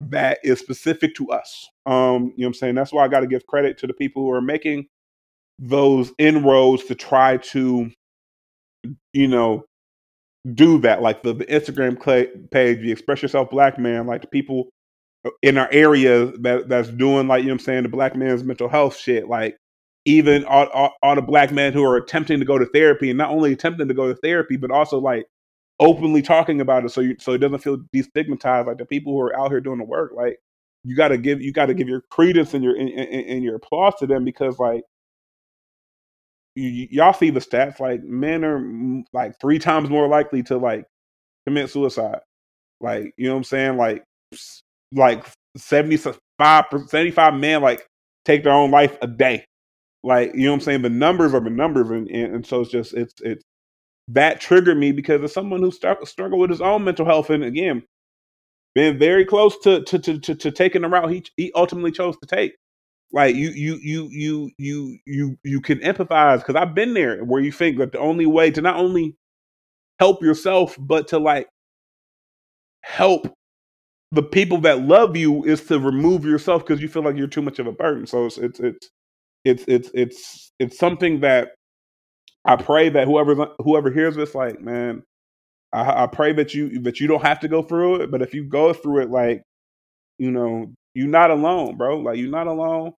that is specific to us. Um, you know what I'm saying? That's why I got to give credit to the people who are making those inroads to try to, you know, do that. Like the, the Instagram page, the Express Yourself Black Man, like the people in our area that that's doing like you know what I'm saying the black man's mental health shit. Like even all, the black men who are attempting to go to therapy and not only attempting to go to therapy, but also like openly talking about it so you so it doesn't feel destigmatized. Like the people who are out here doing the work, like you got to give you got to give your credence and your and, and your applause to them because like you, y'all see the stats like men are mm, like three times more likely to like commit suicide like you know what i'm saying like like 75 75 men like take their own life a day like you know what i'm saying? The numbers are the numbers and, and, and so it's just it's it's that triggered me because of someone who start, struggled with his own mental health and again been very close to to to, to, to taking the route he he ultimately chose to take. Like you you you you you you you can empathize because i've been there where you think that the only way to not only help yourself but to like help the people that love you is to remove yourself because you feel like you're too much of a burden. So it's it's it's it's it's it's, it's something that i pray that whoever whoever hears this like man I, I pray that you that you don't have to go through it but if you go through it like you know, you're not alone, bro. Like you're not alone.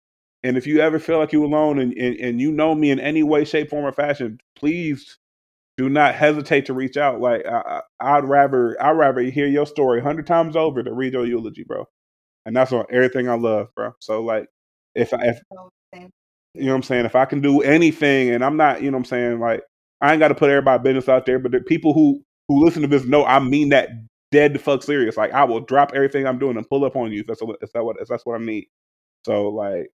And if you ever feel like you're alone and, and, and you know me in any way, shape, form, or fashion, please do not hesitate to reach out. Like I, I'd rather I'd rather hear your story hundred times over to read your eulogy, bro. And that's on everything I love, bro. So like if I if. You know what I'm saying, if I can do anything and I'm not, you know what I'm saying, like I ain't gotta put everybody business out there, but the people who who listen to this know I mean that dead the fuck serious. Like I will drop everything I'm doing and pull up on you if that's what if that what if that's what I need. So like,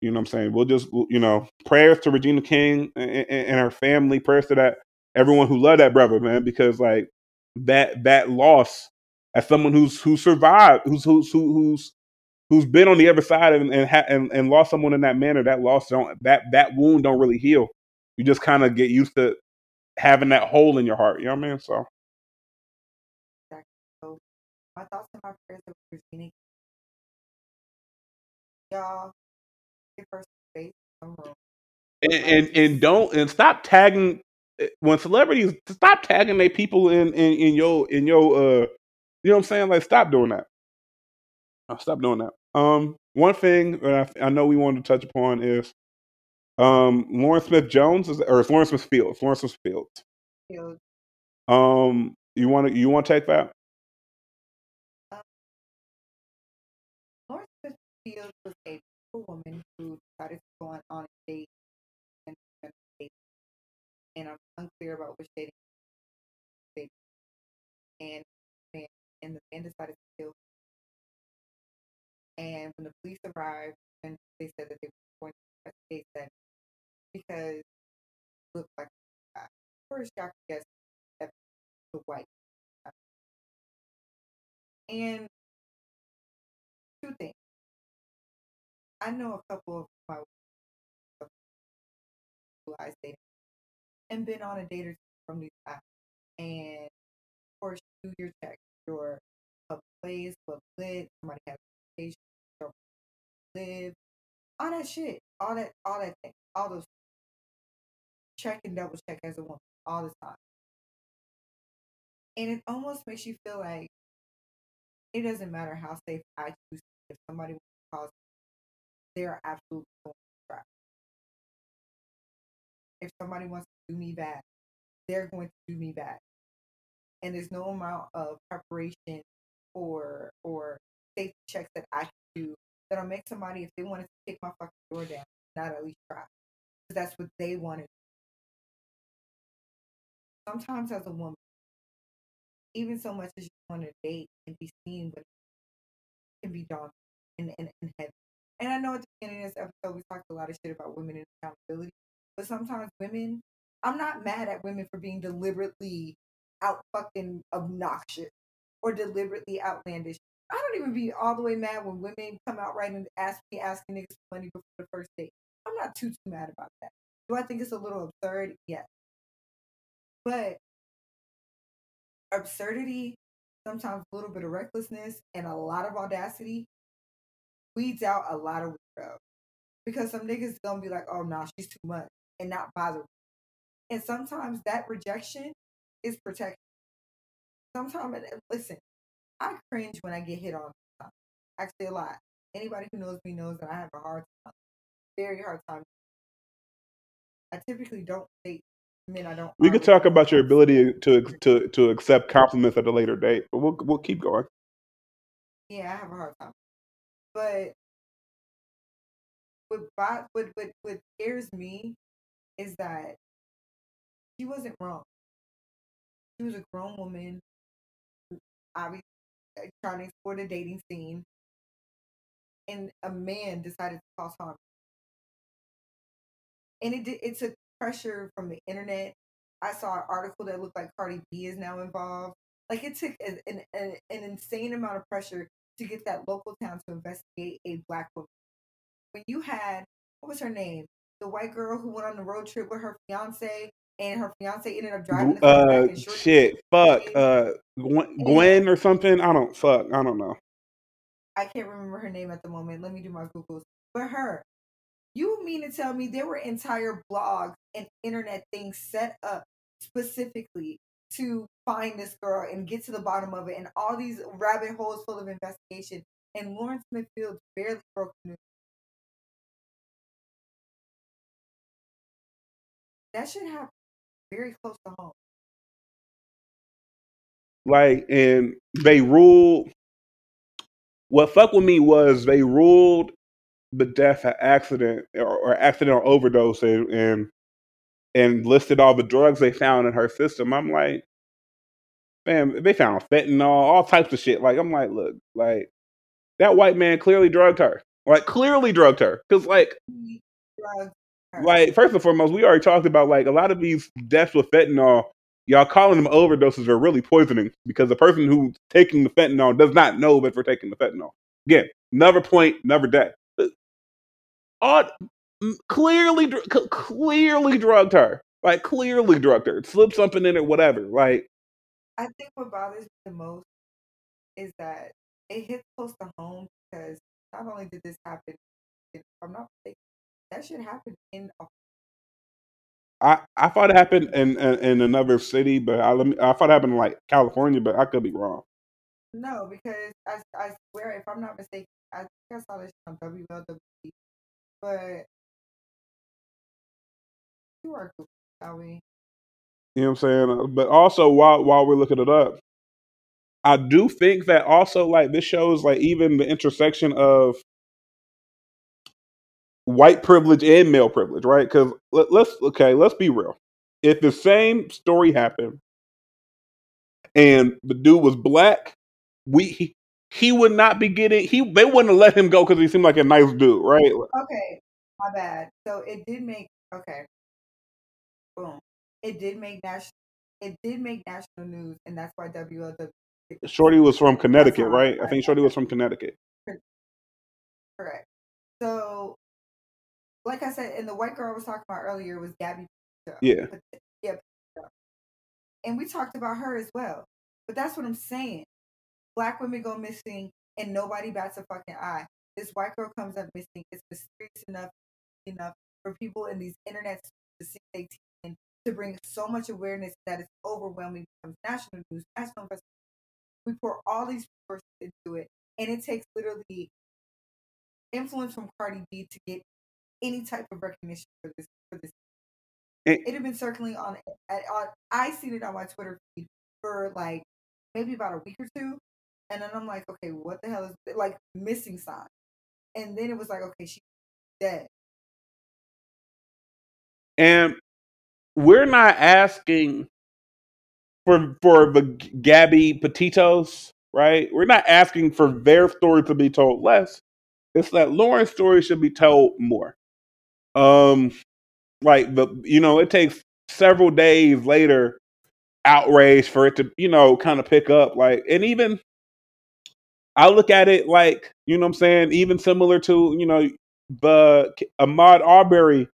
you know what I'm saying? We'll just you know, prayers to Regina King and, and, and her family, prayers to that everyone who loved that brother, man, because like that that loss as someone who's who survived, who's who's who, who's who's been on the other side and and, ha- and and lost someone in that manner, that loss don't that that wound don't really heal. You just kind of get used to having that hole in your heart. You know what I mean? So So my thoughts and my prayers are with Regina. Y'all, give her space, room. and and, and don't and stop tagging eh, when celebrities stop tagging their people in in, in your in your uh you know what I'm saying? Like stop doing that. Uh, Stop doing that. Um, one thing that I, I know we wanted to touch upon is um Lawrence Smith Jones or it's Lawrence Smith Fields. Lawrence Smith Fields. Feel, Um, you want to you want to take that? um, Lawrence Smith Fields was a woman who decided to go on, on a date and and date. And I'm unclear about which dating date. And and the man decided to kill. her. And when the police arrived, and they said that they were going to investigate that because it looked like a guy. First, could guess that the white. And two things. I know a couple of my I dated and been on a date or two from these apps. And of course, do your check, your a place, what lit, somebody has a location, live, all that shit, all that, all that thing, all those check and double check as a woman all the time. And it almost makes you feel like it doesn't matter how safe I choose. If somebody wants to cause, they are absolutely going to try. If somebody wants to do me bad, they're going to do me bad. And there's no amount of preparation or or safety checks that I can do that'll make somebody, if they wanted to kick my fucking door down, not at least try. Because that's what they wanted. To do. sometimes as a woman, even so much as you want to date and be seen, but it can be daunting and, and, and heavy. And I know at the beginning of this episode we talked a lot of shit about women and accountability, but sometimes women, I'm not mad at women for being deliberately out fucking obnoxious or deliberately outlandish. I don't even be all the way mad when women come out right and ask me asking niggas for money before the first date. I'm not too too mad about that. Do I think it's a little absurd? Yes. But absurdity, sometimes a little bit of recklessness, and a lot of audacity weeds out a lot of weirdo. Because some niggas gonna be like, oh nah, she's too much, and not bother. And sometimes that rejection is protection. Sometimes, listen, I cringe when I get hit on. Actually, a lot. Anybody who knows me knows that I have a hard time, very hard time. I typically don't date men I don't. We could talk about your ability to to to accept compliments at a later date, but we'll we'll keep going. Yeah, I have a hard time. But what what what what scares me is that she wasn't wrong. She was a grown woman, obviously trying to explore the dating scene, and a man decided to cause harm. And it did, it took pressure from the internet. I saw an article that looked like Cardi B is now involved. Like it took an, an, an insane amount of pressure to get that local town to investigate a black woman. When you had what was her name? The white girl who went on the road trip with her fiance, and her fiance ended up driving the car back Uh, shit, fuck, uh, Gwen, Gwen or something. I don't fuck. I don't know. I can't remember her name at the moment. Let me do my googles. But her, you mean to tell me there were entire blogs and internet things set up specifically to find this girl and get to the bottom of it, and all these rabbit holes full of investigation, and Lawrence Smithfield barely broke news. That should happen very close to home. Like, and they ruled. What fuck with me was they ruled the death an accident or, or accidental overdose and, and and listed all the drugs they found in her system. I'm like, man, they found fentanyl, all types of shit. Like, I'm like, look, like that white man clearly drugged her. Like, clearly drugged her. Cause like, He drugged her. Like first and foremost, we already talked about like a lot of these deaths with fentanyl. Y'all calling them overdoses are really poisoning because the person who's taking the fentanyl does not know that they're taking the fentanyl. Again, never point, never death. Uh, all, clearly, clearly drugged her. Like clearly drugged her, slip something in it, whatever. Like I think what bothers me the most is that it hits close to home because not only did this happen, if I'm not mistaken, that should happen in a I, I thought it happened in, in in another city, but I let me, I thought it happened in like California, but I could be wrong. no because I I swear if I'm not mistaken, I think I saw this on WLW, but you are goofy, shall we? You know what I'm saying? Uh, but also while while we're looking it up, I do think that also like this shows like even the intersection of white privilege and male privilege, right? Because let, let's okay, let's be real. If the same story happened and the dude was black, we he, he would not be getting he they wouldn't have let him go because he seemed like a nice dude, right? Okay, my bad. So it did make okay. Boom. It did make national. It did make national news, and that's why WLW. Shorty was from Connecticut, right? I think Shorty was from Connecticut. Correct. So, like I said, and the white girl I was talking about earlier was Gabby. Yeah. Yeah. And we talked about her as well. But that's what I'm saying. Black women go missing, and nobody bats a fucking eye. This white girl comes up missing. It's mysterious enough enough for people in these internet to see they and to bring so much awareness that it's overwhelming becomes national news, national investigation. We pour all these resources into it, and it takes literally influence from Cardi B to get any type of recognition for this for this. It had been circling on, on I seen it on my Twitter feed for like maybe about a week or two, and then I'm like, okay, what the hell is like missing sign? And then it was like, okay, she's dead. And we're not asking for for the Gabby Petitos, right? We're not asking for their story to be told less. It's that Lauren's story should be told more. Um, like the you know, it takes several days later outrage for it to you know kind of pick up. Like, and even I look at it like you know what I'm saying, even similar to you know the Ahmaud Arbery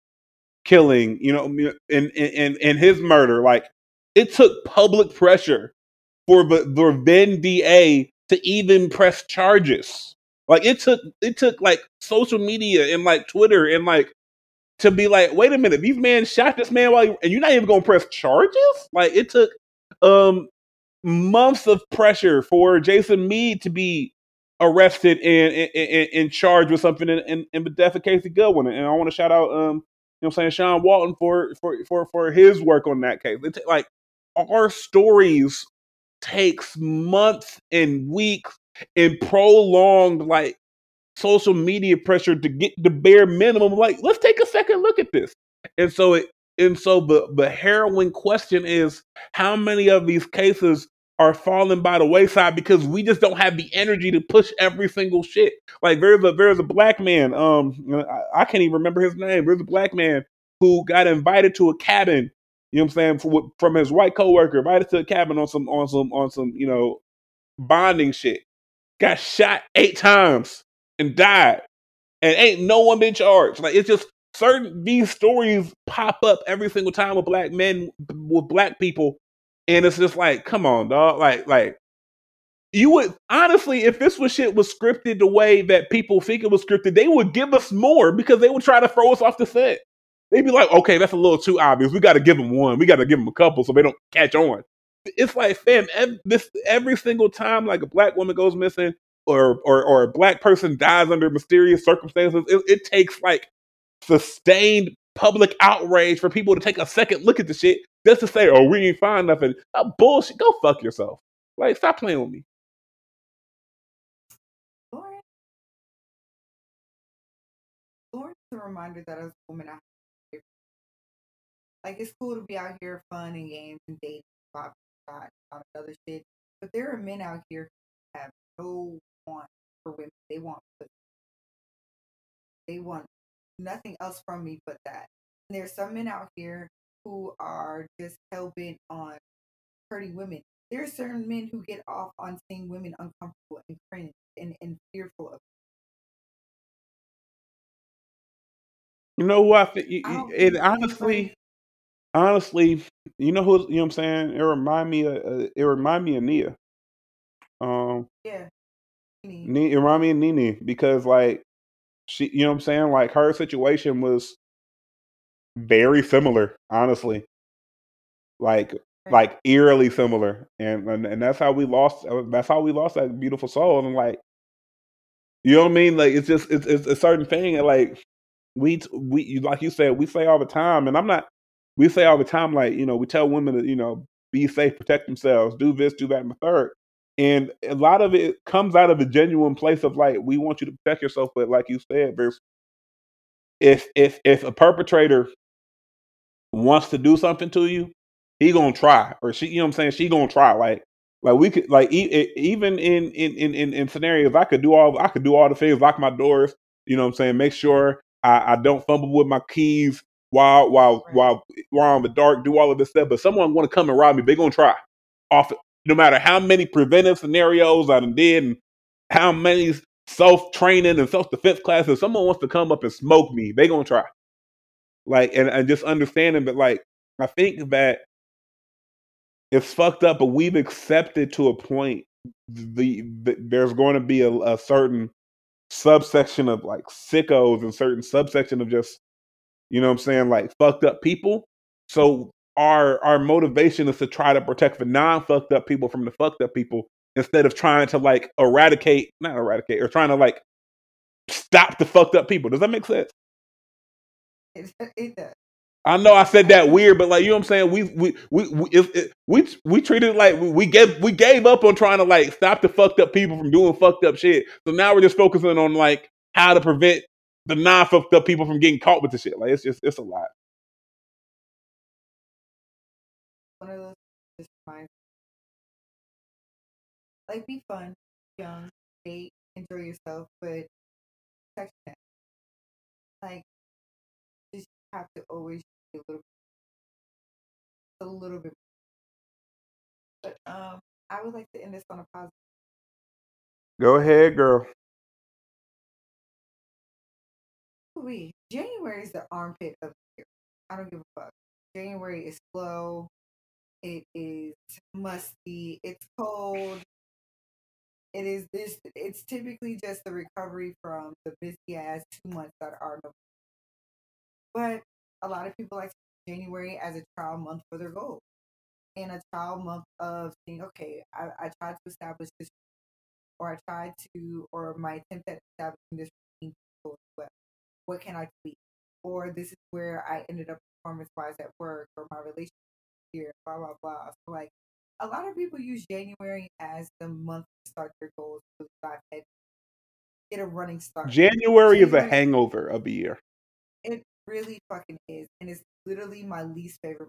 killing, you know, and and and his murder. Like it took public pressure for the for Vin DA to even press charges. Like it took it took like social media and like Twitter and like to be like, wait a minute, these men shot this man while and you're not even gonna press charges? Like it took um months of pressure for Jason Meade to be arrested and and charged with something in, in, in the death of Casey Goodson. And I want to shout out um you know what I'm saying, Sean Walton for for for for his work on that case. Ta- like our stories takes months and weeks and prolonged like social media pressure to get the bare minimum. Like, let's take a second look at this. And so it and so the the harrowing question is how many of these cases are falling by the wayside because we just don't have the energy to push every single shit. Like there's a there's a black man, um I, I can't even remember his name. There's a black man who got invited to a cabin, you know what I'm saying, from, from his white coworker, invited to a cabin on some on some on some, you know, bonding shit. Got shot eight times and died. And ain't no one been charged. Like it's just certain these stories pop up every single time with black men with black people. And it's just like, come on, dog. Like, like you would honestly, if this was shit was scripted the way that people think it was scripted, they would give us more because they would try to throw us off the set. They'd be like, okay, that's a little too obvious. We got to give them one. We got to give them a couple so they don't catch on. It's like, fam, ev- this every single time like a black woman goes missing or or or a black person dies under mysterious circumstances, it, it takes like sustained public outrage for people to take a second look at the shit just to say, oh, we ain't find nothing. Oh, bullshit. Go fuck yourself. Like, stop playing with me. Lauren, Lauren's a reminder that as a woman, I have like it's cool to be out here fun and games and dating, that other shit. But there are men out here who have no want for women. They want. They want nothing else from me but that. And there's some men out here who are just hell bent on hurting women. There are certain men who get off on seeing women uncomfortable and cringe and, and fearful of. You know what? I thi- I don't And think honestly, honestly, you know who you know what I'm saying? It remind me of uh, it remind me of Nia. Um, Yeah. It remind me of because like she, you know what I'm saying? Like her situation was very similar, honestly. Like Right. like eerily similar, and, and and that's how we lost. uh, That's how we lost that beautiful soul. And like, you know what I mean? Like it's just it's, it's a certain thing. And like we we like you said, we say all the time, and I'm not. We say all the time, like you know, we tell women to you know be safe, protect themselves, do this, do that, and the third. And a lot of it comes out of a genuine place of like we want you to protect yourself, but like you said, there's if if if a perpetrator wants to do something to you, he gonna try, or she, you know what I'm saying? She gonna try. Like, like we could, like e- even in in in in, in scenarios, I could do all, I could do all the things, lock my doors. You know what I'm saying? Make sure I, I don't fumble with my keys while while Right. while while I'm in the dark. Do all of this stuff, but someone want to come and rob me, they gonna try. Off, no matter how many preventive scenarios I done did, and how many self training and self defense classes, someone wants to come up and smoke me, they gonna try. Like and, and just understanding that like i think that it's fucked up but we've accepted to a point the, the there's going to be a, a certain subsection of like sickos and certain subsection of just you know what i'm saying like fucked up people. So our our motivation is to try to protect the non-fucked up people from the fucked up people instead of trying to like eradicate not eradicate or trying to like stop the fucked up people does that make sense It, it does. I know I said that weird, but like you know what I'm saying, we we we we it, it, we, we treated like we, we gave we gave up on trying to like stop the fucked up people from doing fucked up shit. So now we're just focusing on like how to prevent the non fucked up people from getting caught with the shit. Like it's just it's a lot. One of those just reminds like be fun, young, date, enjoy yourself, but neck. Like just have to always be a little a little bit but um I would like to end this on a positive Go ahead, girl. we January is the armpit of the year. I don't give a fuck. January is slow. It is musty. It's cold. It is this. It's typically just the recovery from the busy ass two months that are. But a lot of people like January as a trial month for their goals, and a trial month of saying, okay, I, I tried to establish this, or I tried to, or my attempt at establishing this routine well. What can I tweak? Or this is where I ended up performance wise at work, or my relationship here, blah blah blah. So like, a lot of people use January as the month to start their goals to dive head, get a running start. January is a hangover of the year. It really fucking is, and it's literally my least favorite.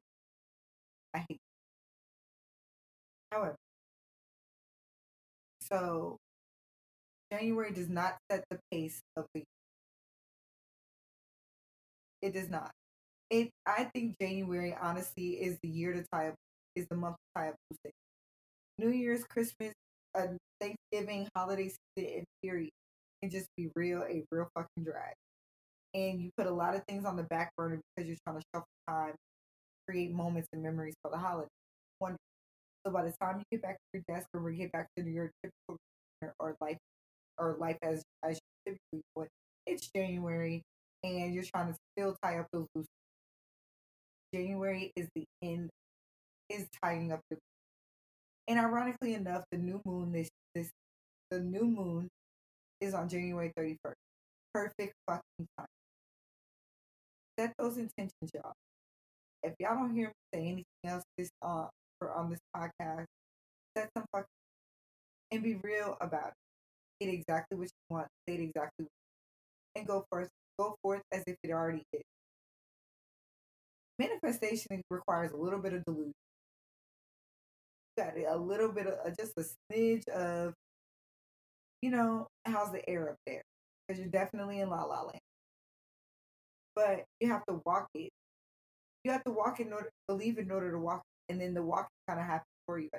I hate. It. However, so January does not set the pace of the. Year. It does not. It. I think January honestly is the year to tie up. Is the month to tie up loose ends. New Year's, Christmas, uh, Thanksgiving, holiday season, and period can just be real a real fucking drag. And you put a lot of things on the back burner because you're trying to shuffle time, create moments and memories for the holiday. So by the time you get back to your desk or get back to your typical or life or life as as you typically would, it's January and you're trying to still tie up those loose. January is the end, is tying up the. And ironically enough, the new moon this this the new moon is on January 31st. Perfect fucking time. Set those intentions, y'all. If y'all don't hear me say anything else this uh for on this podcast, set some fucking and be real about it. Get exactly what you want. Say it exactly and go first. Go forth as if it already is. Manifestation requires a little bit of delusion. Got a little bit of uh, just a smidge of, you know, how's the air up there? Because you're definitely in La La Land. But you have to walk it. You have to walk in order believe in order to walk, and then the walk kind of happens for you.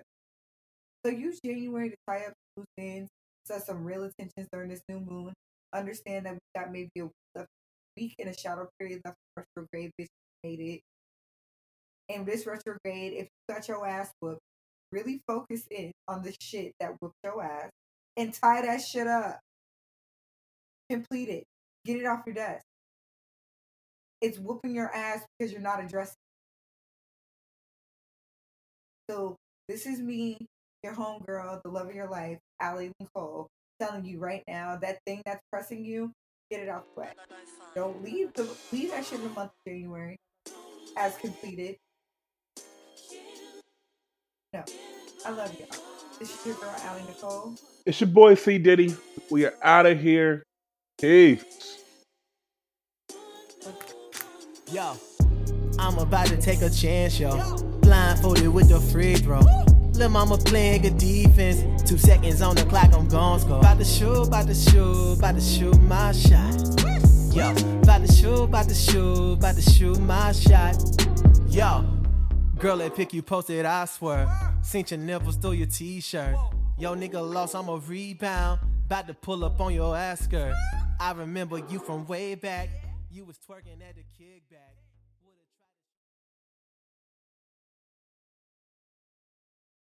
So use January to tie up loose ends, set some real intentions during this new moon. Understand that we got maybe a week in a shadow period left retrograde, bitch made it. In this retrograde, if you got your ass whooped, really focus in on the shit that whooped your ass and tie that shit up. Complete it. Get it off your desk. It's whooping your ass because you're not addressing. So this is me, your homegirl, the love of your life, Allie Nicole, telling you right now that thing that's pressing you, get it the way. Don't leave the leave that shit in the month of January as completed. No, I love y'all. This is your girl, Allie Nicole. It's your boy C Diddy. We are out of here. Peace. Yo, I'm about to take a chance, yo. Blindfolded with the free throw. Lil' mama playing good defense. Two seconds on the clock, I'm gon' score. About to shoot, about to shoot, about to shoot my shot. Yo, about to shoot, about to shoot, about to shoot my shot. Yo, girl that pic you posted, I swear. Seen your nipples through your t-shirt. Yo, nigga lost, I'm a rebound. About to pull up on your ass skirt. I remember you from way back. You was twerking at the kickback.